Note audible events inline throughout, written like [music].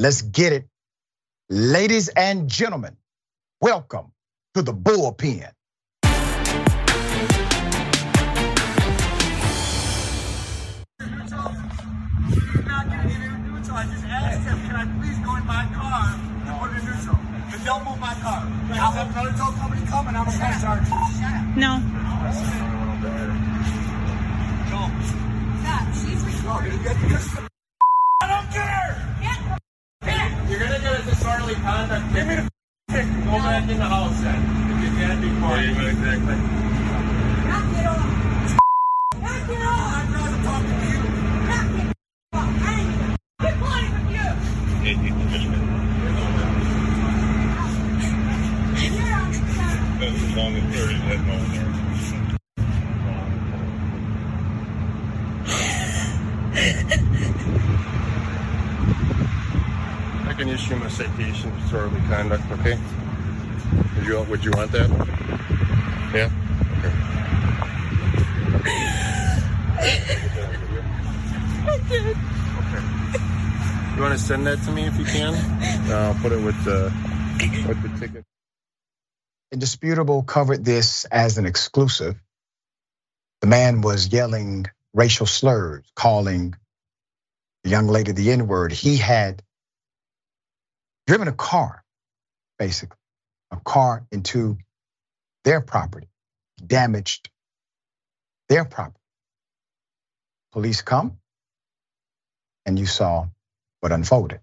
Let's get it. Ladies and gentlemen, welcome to the bullpen. I just asked him, can I please go in my car and put it in neutral? But don't move my car. I'll have another tow company come and I'm gonna press charge you. No. I don't care! You're gonna get a disorderly conduct. Give me the. Go back in the house then. If you can't be quiet. Exactly. Knock it off. Knock it off. I'm not talking to you. Knock it off. Hey, quit playing with you. You're on the side. As long as there is that moment there. I can issue him a citation for disorderly conduct, okay? Would you, would you want that? Yeah? Okay. Okay. You want to send that to me if you can? Uh, [laughs] I'll put it with the, with the ticket. Indisputable covered this as an exclusive. The man was yelling racial slurs, calling the young lady the N word. He had driven a car, basically, a car into their property, damaged their property. Police come, and you saw what unfolded.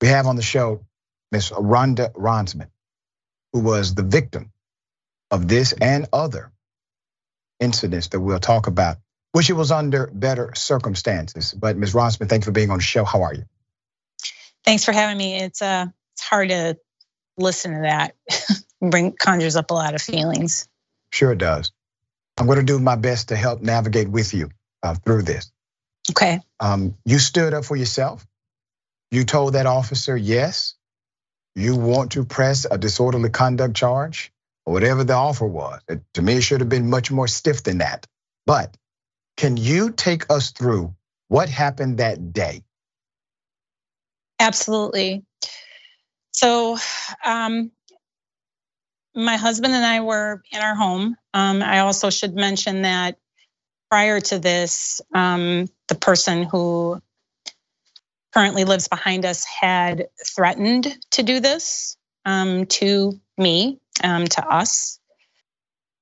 We have on the show Miss Rhonda Ronsman, who was the victim of this and other incidents that we'll talk about, which it was under better circumstances. But Ms. Ronsman, thank you for being on the show. How are you? Thanks for having me. It's uh it's hard to listen to that. [laughs] Bring conjures up a lot of feelings. Sure it does. I'm going to do my best to help navigate with you uh, through this. Okay. Um, you stood up for yourself. You told that officer, yes, you want to press a disorderly conduct charge or whatever the offer was. It- to me, it should have been much more stiff than that. But can you take us through what happened that day? Absolutely. So, um, my husband and I were in our home. Um, I also should mention that prior to this, um, the person who currently lives behind us had threatened to do this um, to me, um, to us.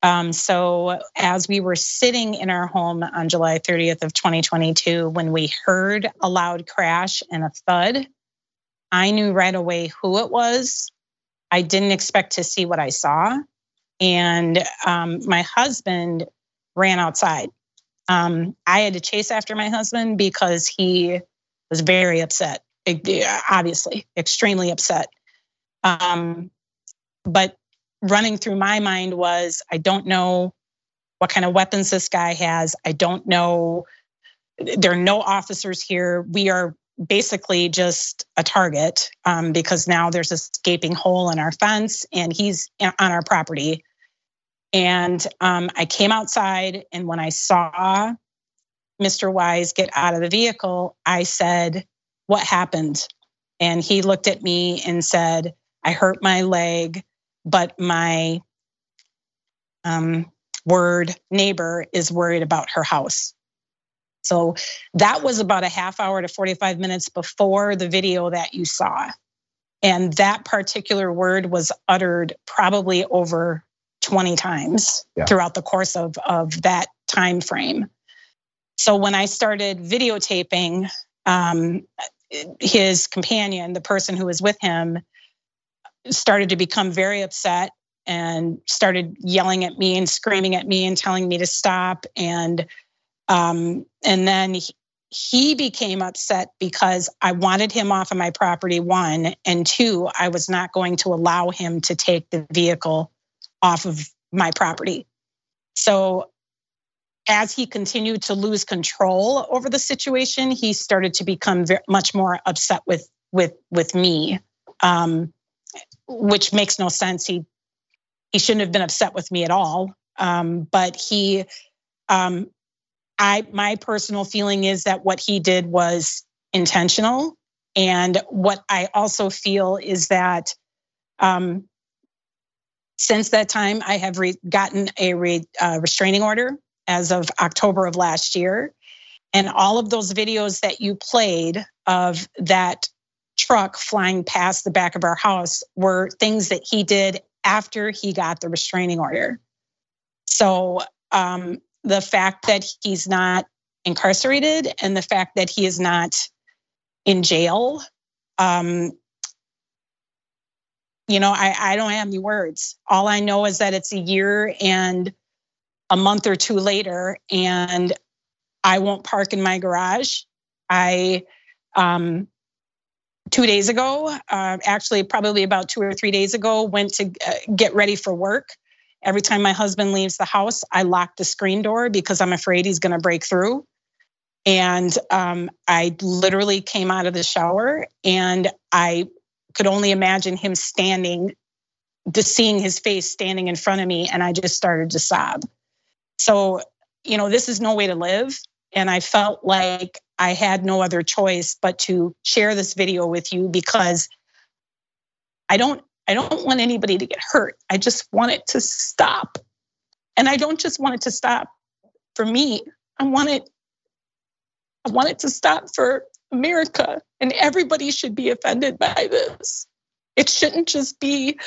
Um, so as we were sitting in our home on July 30th of 2022, when we heard a loud crash and a thud, I knew right away who it was. I didn't expect to see what I saw. And um, my husband ran outside. Um, I had to chase after my husband because he was very upset, obviously, extremely upset. Um, but running through my mind was I don't know what kind of weapons this guy has. I don't know. There are no officers here. We are basically just a target um, because now there's a gaping hole in our fence and he's on our property. And um, I came outside, and when I saw Mr. Wise get out of the vehicle, I said, What happened? And he looked at me and said, I hurt my leg, but my um, word neighbor is worried about her house. So that was about a half hour to 45 minutes before the video that you saw. And that particular word was uttered probably over 20 times Yeah. throughout the course of, of that time frame. So when I started videotaping, um, his companion, the person who was with him, started to become very upset and started yelling at me and screaming at me and telling me to stop. And um, and then he, he became upset because I wanted him off of my property, one, and two, I was not going to allow him to take the vehicle off of my property. So as he continued to lose control over the situation, he started to become very, much more upset with with with me, um, which makes no sense. He he shouldn't have been upset with me at all. Um, but he, um, I my personal feeling is that what he did was intentional. And what I also feel is that um, since that time, I have re- gotten a re- uh, restraining order as of October of last year. And all of those videos that you played of that truck flying past the back of our house were things that he did after he got the restraining order. So um, the fact that he's not incarcerated and the fact that he is not in jail, um, you know, I, I don't have any words. All I know is that it's a year and a month or two later, and I won't park in my garage. I um, two days ago, uh, actually probably about two or three days ago, went to uh, get ready for work. Every time my husband leaves the house, I lock the screen door because I'm afraid he's going to break through. And um, I literally came out of the shower and I could only imagine him standing, just seeing his face standing in front of me, and I just started to sob. So, you know, this is no way to live. And I felt like I had no other choice but to share this video with you because I don't I don't want anybody to get hurt. I just want it to stop. And I don't just want it to stop for me. I want it I want it to stop for America and everybody should be offended by this. It shouldn't just be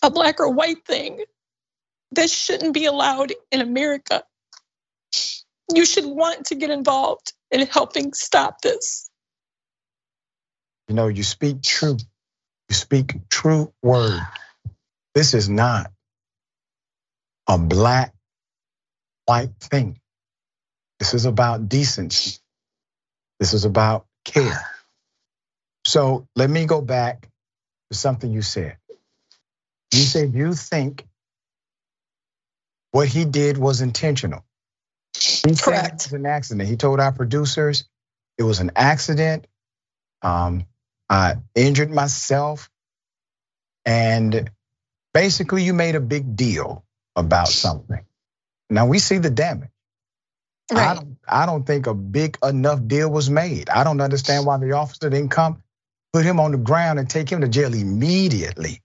a black or white thing. This shouldn't be allowed in America. You should want to get involved in helping stop this. You know, you speak true. You speak true word. This is not a black, white thing. This is about decency. This is about care. So let me go back to something you said. You said you think what he did was intentional. He Correct. it was an accident. He told our producers it was an accident. Um, I injured myself, and basically, you made a big deal about something. Now we see the damage. I Right. don't, I don't think a big enough deal was made. I don't understand why the officer didn't come, put him on the ground, and take him to jail immediately.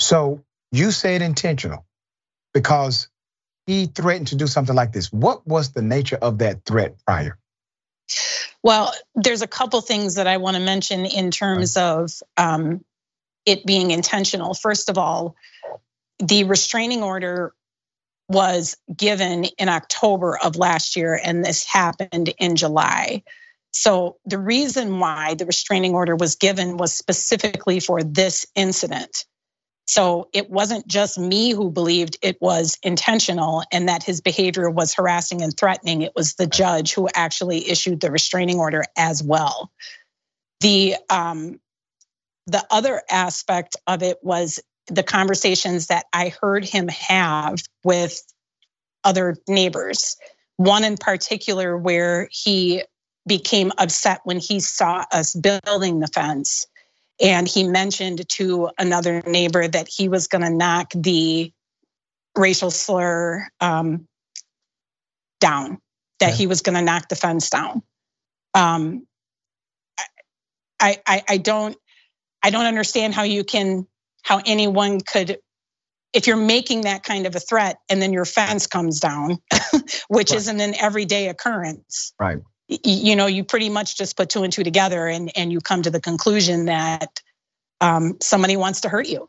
So you said intentional because he threatened to do something like this. What was the nature of that threat prior? Well, there's a couple things that I want to mention in terms of um, it being intentional. First of all, the restraining order was given in October of last year, and this happened in July. So the reason why the restraining order was given was specifically for this incident. So it wasn't just me who believed it was intentional and that his behavior was harassing and threatening. It was the judge who actually issued the restraining order as well. The um, the other aspect of it was the conversations that I heard him have with other neighbors. One in particular where he became upset when he saw us building the fence and he mentioned to another neighbor that he was going to knock the racial slur um, down, that Okay. he was going to knock the fence down. Um, I, I I don't I don't understand how you can how anyone could if you're making that kind of a threat and then your fence comes down, [laughs] which Right. isn't an everyday occurrence Right. You know you pretty much just put two and two together and and you come to the conclusion that um, somebody wants to hurt you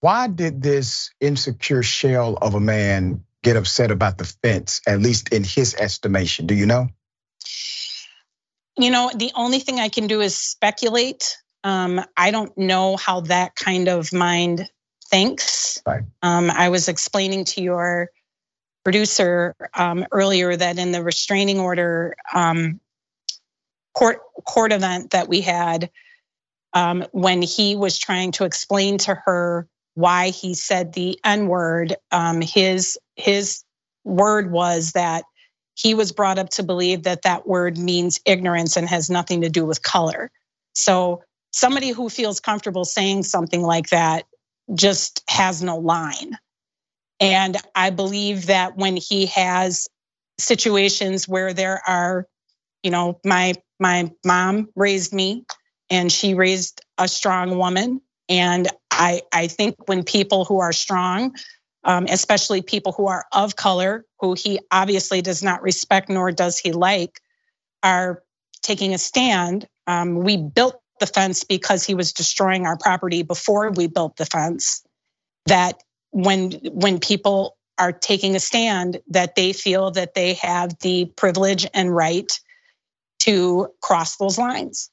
Why did this insecure shell of a man get upset about the fence, at least in his estimation? Do you know? you know the only thing i can do is speculate um, i don't know how that kind of mind thinks Right. um, i was explaining to your producer um, earlier that in the restraining order um, court court event that we had um, when he was trying to explain to her why he said the n word um, his his word was that he was brought up to believe that that word means ignorance and has nothing to do with color. So somebody who feels comfortable saying something like that just has no line. And I believe that when he has situations where there are, you know, my my mom raised me and she raised a strong woman. And I, I think when people who are strong, um, especially people who are of color, who he obviously does not respect nor does he like, are taking a stand. Um, we built the fence because he was destroying our property before we built the fence. That when when people are taking a stand, that they feel that they have the privilege and right to cross those lines.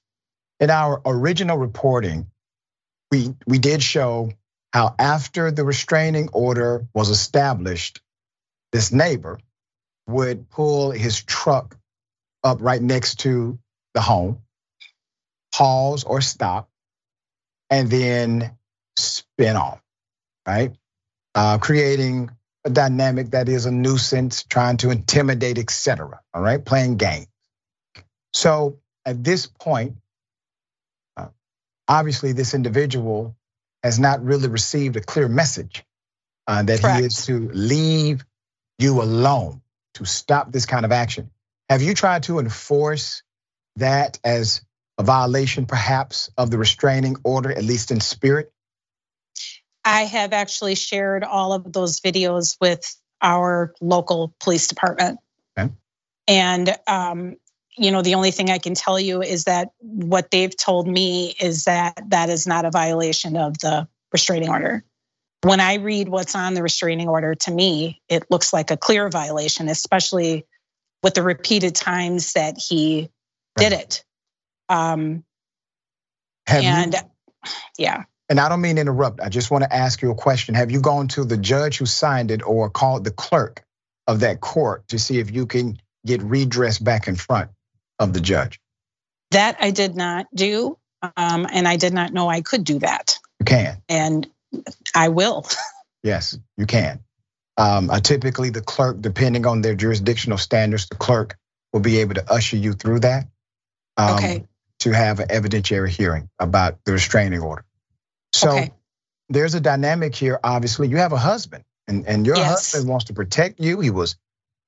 In our original reporting, we we did show how after the restraining order was established, this neighbor would pull his truck up right next to the home, pause or stop, and then spin off, right? Uh, creating a dynamic that is a nuisance, trying to intimidate, etc. All right, playing games. So at this point, uh, obviously, this individual has not really received a clear message uh, that Correct. he is to leave you alone, to stop this kind of action. Have you tried to enforce that as a violation, perhaps, of the restraining order, at least in spirit? I have actually shared all of those videos with our local police department. Okay. And um, you know, the only thing I can tell you is that what they've told me is that that is not a violation of the restraining order. When I read what's on the restraining order, to me, it looks like a clear violation, especially with the repeated times that he did it. Um, Have and you, yeah. And I don't mean to interrupt. I just want to ask you a question. Have you gone to the judge who signed it or called the clerk of that court to see if you can get redress back in front of the judge? That I did not do. Um, and I did not know I could do that. You can. And I will. [laughs] yes, you can. Um, uh, typically, the clerk, depending on their jurisdictional standards, the clerk will be able to usher you through that. Um, okay. To have an evidentiary hearing about the restraining order. So okay. there's a dynamic here. Obviously, you have a husband, and, and your yes. husband wants to protect you. He was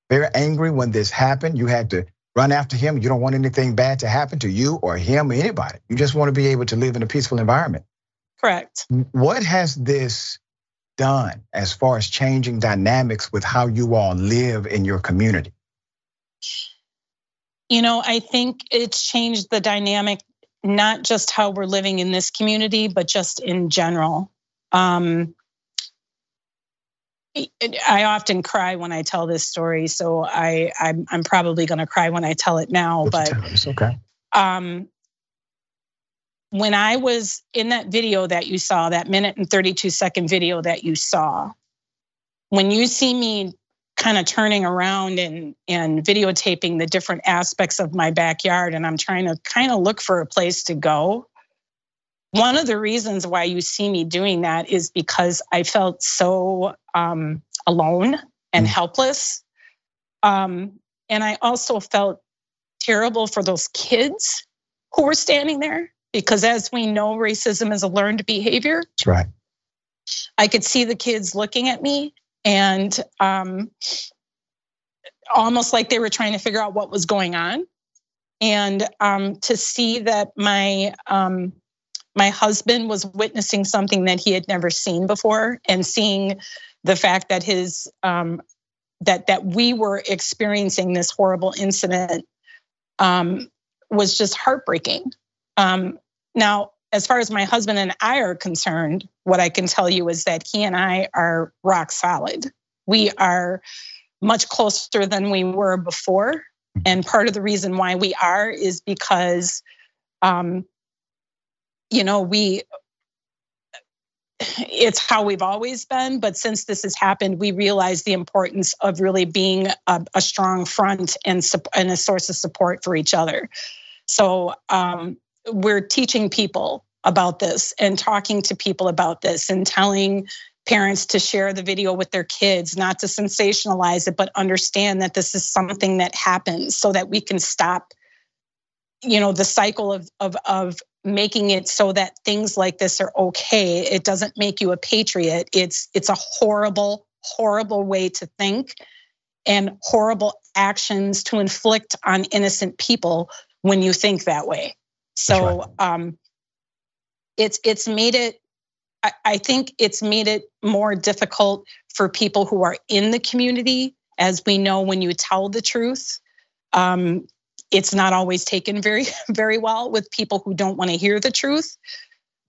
very angry when this happened. You had to run after him. You don't want anything bad to happen to you or him or anybody. You just want to be able to live in a peaceful environment. Correct. What has this done as far as changing dynamics with how you all live in your community? You know, I think it's changed the dynamic, not just how we're living in this community, but just in general. Um, I often cry when I tell this story, so I I'm, I'm probably going to cry when I tell it now. but okay. Um, when I was in that video that you saw, that minute and 32 second video that you saw, when you see me kind of turning around and and videotaping the different aspects of my backyard, and I'm trying to kind of look for a place to go. One of the reasons why you see me doing that is because I felt so um, alone and mm. helpless. Um, and I also felt terrible for those kids who were standing there because, as we know, racism is a learned behavior. That's right. I could see the kids looking at me and um, almost like they were trying to figure out what was going on. And um, to see that my um, my husband was witnessing something that he had never seen before and seeing the fact that his um, that that we were experiencing this horrible incident um, was just heartbreaking. Um, now, as far as my husband and I are concerned, what I can tell you is that he and I are rock solid. We are much closer than we were before. And part of the reason why we are is because um, you know, we it's how we've always been, but since this has happened, we realize the importance of really being a, a strong front and, and a source of support for each other. So um, we're teaching people about this and talking to people about this and telling parents to share the video with their kids, not to sensationalize it, but understand that this is something that happens so that we can stop you know the cycle of of of making it so that things like this are okay it doesn't make you a patriot it's it's a horrible horrible way to think and horrible actions to inflict on innocent people when you think that way. So right. um, it's it's made it. I, I think it's made it more difficult for people who are in the community, as we know when you tell the truth. Um, it's not always taken very [laughs] very well with people who don't want to hear the truth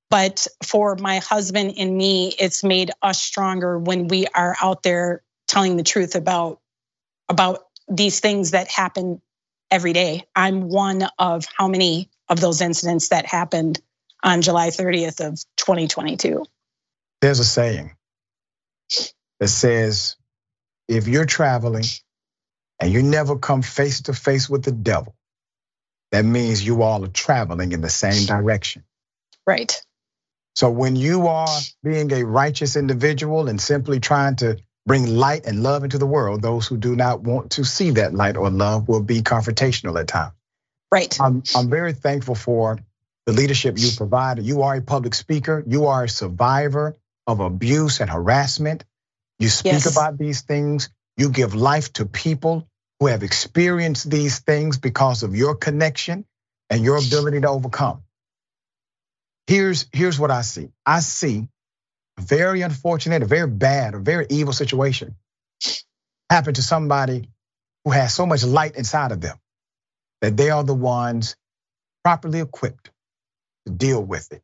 but for my husband and me it's made us stronger when we are out there telling the truth about about these things that happen every day i'm one of how many of those incidents that happened on july 30th of 2022 there's a saying that says if you're traveling and you never come face to face with the devil that means you all are traveling in the same direction. Right. So when you are being a righteous individual and simply trying to bring light and love into the world, those who do not want to see that light or love will be confrontational at times. Right. I'm, I'm very thankful for the leadership you provided. You are a public speaker. You are a survivor of abuse and harassment. You speak yes. about these things. You give life to people who have experienced these things because of your connection and your ability to overcome here's here's what I see. I see a very unfortunate, a very bad, a very evil situation happen to somebody who has so much light inside of them that they are the ones properly equipped to deal with it.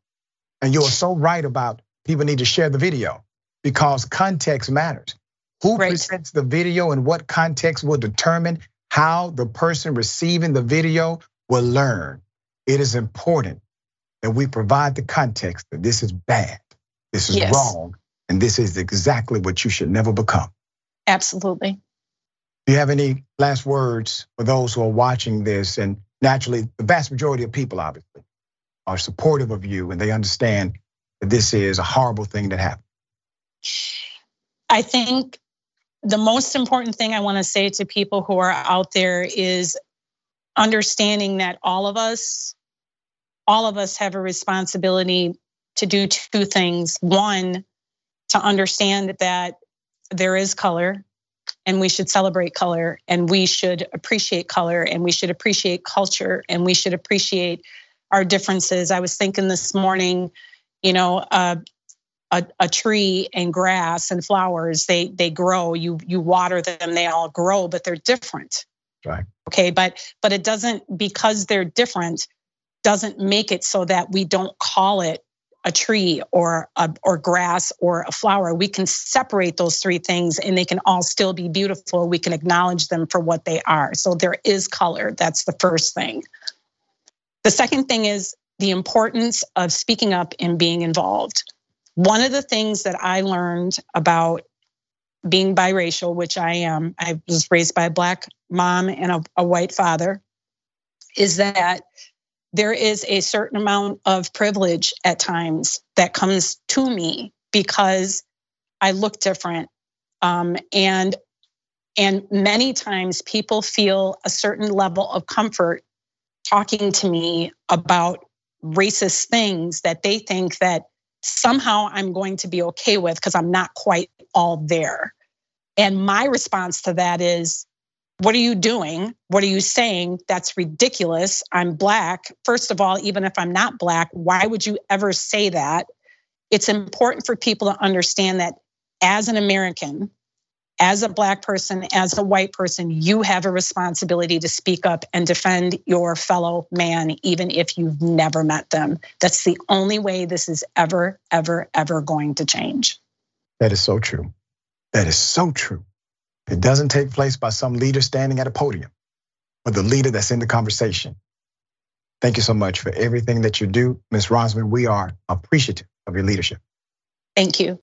And you're so right about people need to share the video because context matters. Who right. presents the video and what context will determine how the person receiving the video will learn. It is important that we provide the context that this is bad, this is yes. wrong, and this is exactly what you should never become. Absolutely. Do you have any last words for those who are watching this? And naturally, the vast majority of people, obviously, are supportive of you and they understand that this is a horrible thing that happened. I think the most important thing I want to say to people who are out there is understanding that all of us all of us have a responsibility to do two things. One, to understand that there is color and we should celebrate color and we should appreciate color and we should appreciate culture and we should appreciate our differences. I was thinking this morning, you know, uh, a, a, tree and grass and flowers, they they grow. You you water them, they all grow, but they're different. Right. Okay, but but it doesn't because they're different doesn't make it so that we don't call it a tree or a, or grass or a flower. We can separate those three things and they can all still be beautiful. We can acknowledge them for what they are. So there is color. That's the first thing. The second thing is the importance of speaking up and being involved. One of the things that I learned about being biracial, which I am, I was raised by a black mom and a, a white father, is that there is a certain amount of privilege at times that comes to me because I look different. Um, and and many times people feel a certain level of comfort talking to me about racist things that they think that somehow I'm going to be okay with because I'm not quite all there. And my response to that is what are you doing? What are you saying? That's ridiculous. I'm black. First of all, even if I'm not black, why would you ever say that? It's important for people to understand that as an American, as a black person, as a white person, you have a responsibility to speak up and defend your fellow man, even if you've never met them. That's the only way this is ever, ever, ever going to change. That is so true. That is so true. It doesn't take place by some leader standing at a podium, but the leader that's in the conversation. Thank you so much for everything that you do, Ms. Ronsman. We are appreciative of your leadership. Thank you.